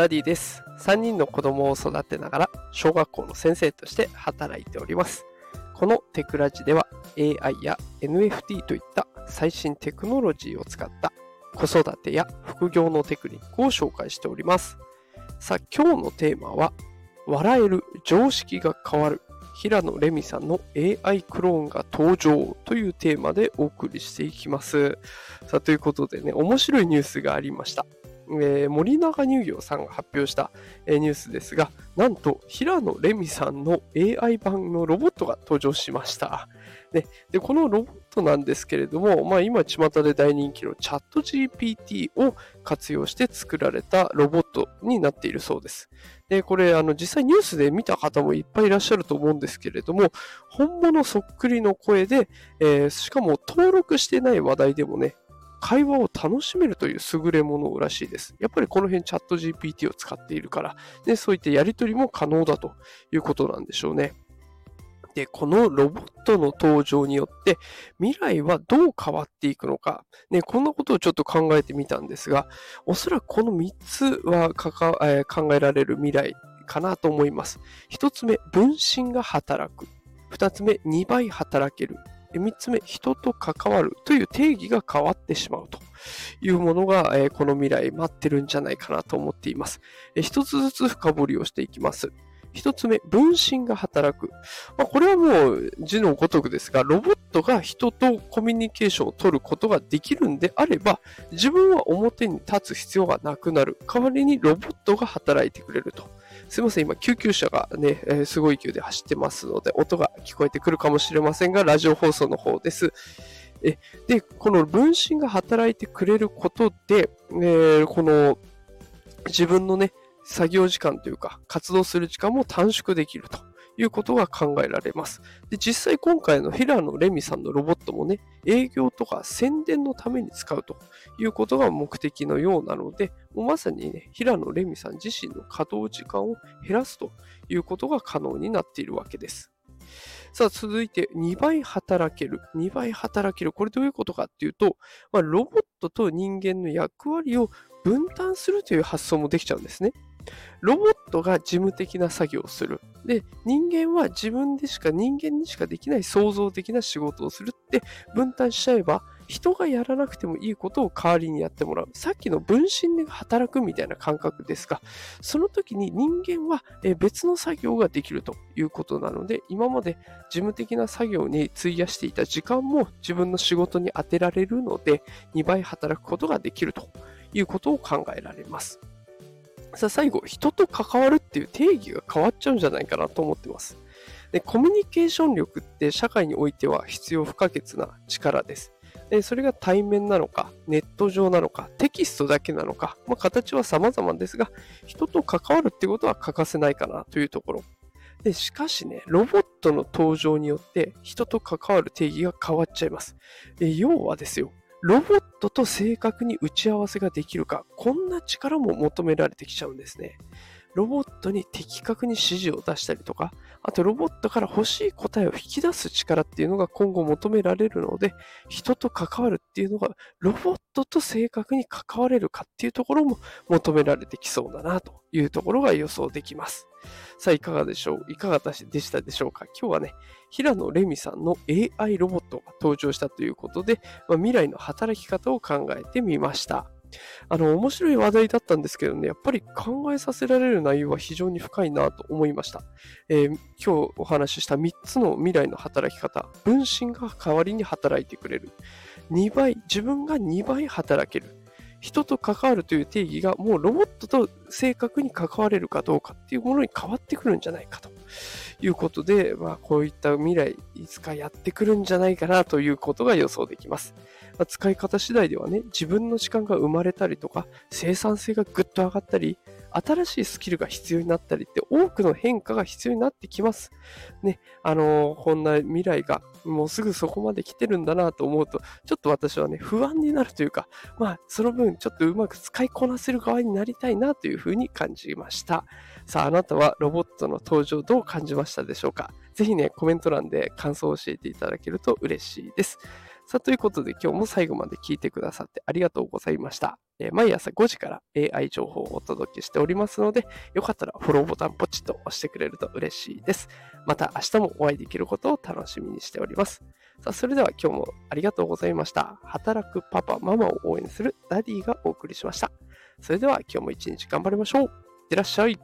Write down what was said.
ダディです。3人の子供を育てながら小学校の先生として働いております。このテクラジでは AI や NFT といった最新テクノロジーを使った子育てや副業のテクニックを紹介しております。さあ、今日のテーマは笑える常識が変わる平野レミさんの AI クローンが登場というテーマでお送りしていきます。さあ、ということでね、面白いニュースがありました。えー、森永乳業さんが発表した、えー、ニュースですが、なんと平野レミさんの AI 版のロボットが登場しました。ね、でこのロボットなんですけれども、まあ、今、巷で大人気のチャット GPT を活用して作られたロボットになっているそうです。で、これ、あの、実際ニュースで見た方もいっぱいいらっしゃると思うんですけれども、本物そっくりの声で、えー、しかも登録してない話題でもね、会話を楽しめるという優れものらしいです。やっぱりこの辺チャット GPT を使っているから、でそういったやり取りも可能だということなんでしょうね。で、このロボットの登場によって未来はどう変わっていくのか、ね、こんなことをちょっと考えてみたんですが、おそらくこの3つはかえー、考えられる未来かなと思います。1つ目、分身が働く。2つ目、2倍働ける。3つ目、人と関わるという定義が変わってしまうというものが、えー、この未来待ってるんじゃないかなと思っています。えー、一つずつ深掘りをしていきます。一つ目、分身が働く。まあ、これはもう字のごとくですが、ロボットが人とコミュニケーションを取ることができるんであれば、自分は表に立つ必要がなくなる。代わりにロボットが働いてくれると。すいません、今救急車がね、えー、すごい勢いで走ってますので、音が聞こえてくるかもしれませんが、ラジオ放送の方です。えで、この分身が働いてくれることで、えー、この自分のね、作業時間というか、活動する時間も短縮できるということが考えられます。で実際今回の平野レミさんのロボットもね、営業とか宣伝のために使うということが目的のようなので、もうまさにね、平野レミさん自身の稼働時間を減らすということが可能になっているわけです。さあ、続いて2倍働ける。2倍働ける。これどういうことかっていうと、まあ、ロボットと人間の役割を分担するという発想もできちゃうんですね。ロボットが事務的な作業をする。で、人間は自分でしか、人間にしかできない創造的な仕事をするって分担しちゃえば、人がやらなくてもいいことを代わりにやってもらう。さっきの分身で働くみたいな感覚ですが、その時に人間は別の作業ができるということなので、今まで事務的な作業に費やしていた時間も自分の仕事に充てられるので、2倍働くことができるということを考えられます。さあ最後、人と関わるっていう定義が変わっちゃうんじゃないかなと思ってます。でコミュニケーション力って社会においては必要不可欠な力です。でそれが対面なのか、ネット上なのか、テキストだけなのか、まあ、形は様々ですが、人と関わるってことは欠かせないかなというところ。でしかしね、ロボットの登場によって人と関わる定義が変わっちゃいます。で要はですよ、ロボットと正確に打ち合わせができるか、こんな力も求められてきちゃうんですね。ロボットに的確に指示を出したりとか、あとロボットから欲しい答えを引き出す力っていうのが今後求められるので、人と関わるっていうのがロボットと正確に関われるかっていうところも求められてきそうだなというところが予想できます。さあ、いかがでしょう？いかがでしたでしょうか？今日はね、平野レミさんの AI ロボットが登場したということで、まあ、未来の働き方を考えてみました。あの、面白い話題だったんですけどね、やっぱり考えさせられる内容は非常に深いなと思いました。えー、今日お話しした3つの未来の働き方、分身が代わりに働いてくれる。2倍、自分が2倍働ける。人と関わるという定義がもうロボットと正確に関われるかどうかっていうものに変わってくるんじゃないかということで、まあ、こういった未来、いつかやってくるんじゃないかなということが予想できます。まあ、使い方次第ではね、自分の時間が生まれたりとか、生産性がぐっと上がったり、新しいスキルが必要になったりって多くの変化が必要になってきます。ね、あのー、こんな未来がもうすぐそこまで来てるんだなと思うと、ちょっと私はね、不安になるというか、まあ、その分ちょっとうまく使いこなせる側になりたいなというふうに感じました。さあ、あなたはロボットの登場どう感じましたでしょうか？ぜひね、コメント欄で感想を教えていただけると嬉しいです。さあ、ということで今日も最後まで聞いてくださってありがとうございました。えー毎朝5時から AI 情報をお届けしておりますので、よかったらフォローボタンポチッと押してくれると嬉しいです。また明日もお会いできることを楽しみにしております。さあ、それでは今日もありがとうございました。働くパパ、ママを応援するダディがお送りしました。それでは今日も一日頑張りましょう。いってらっしゃい。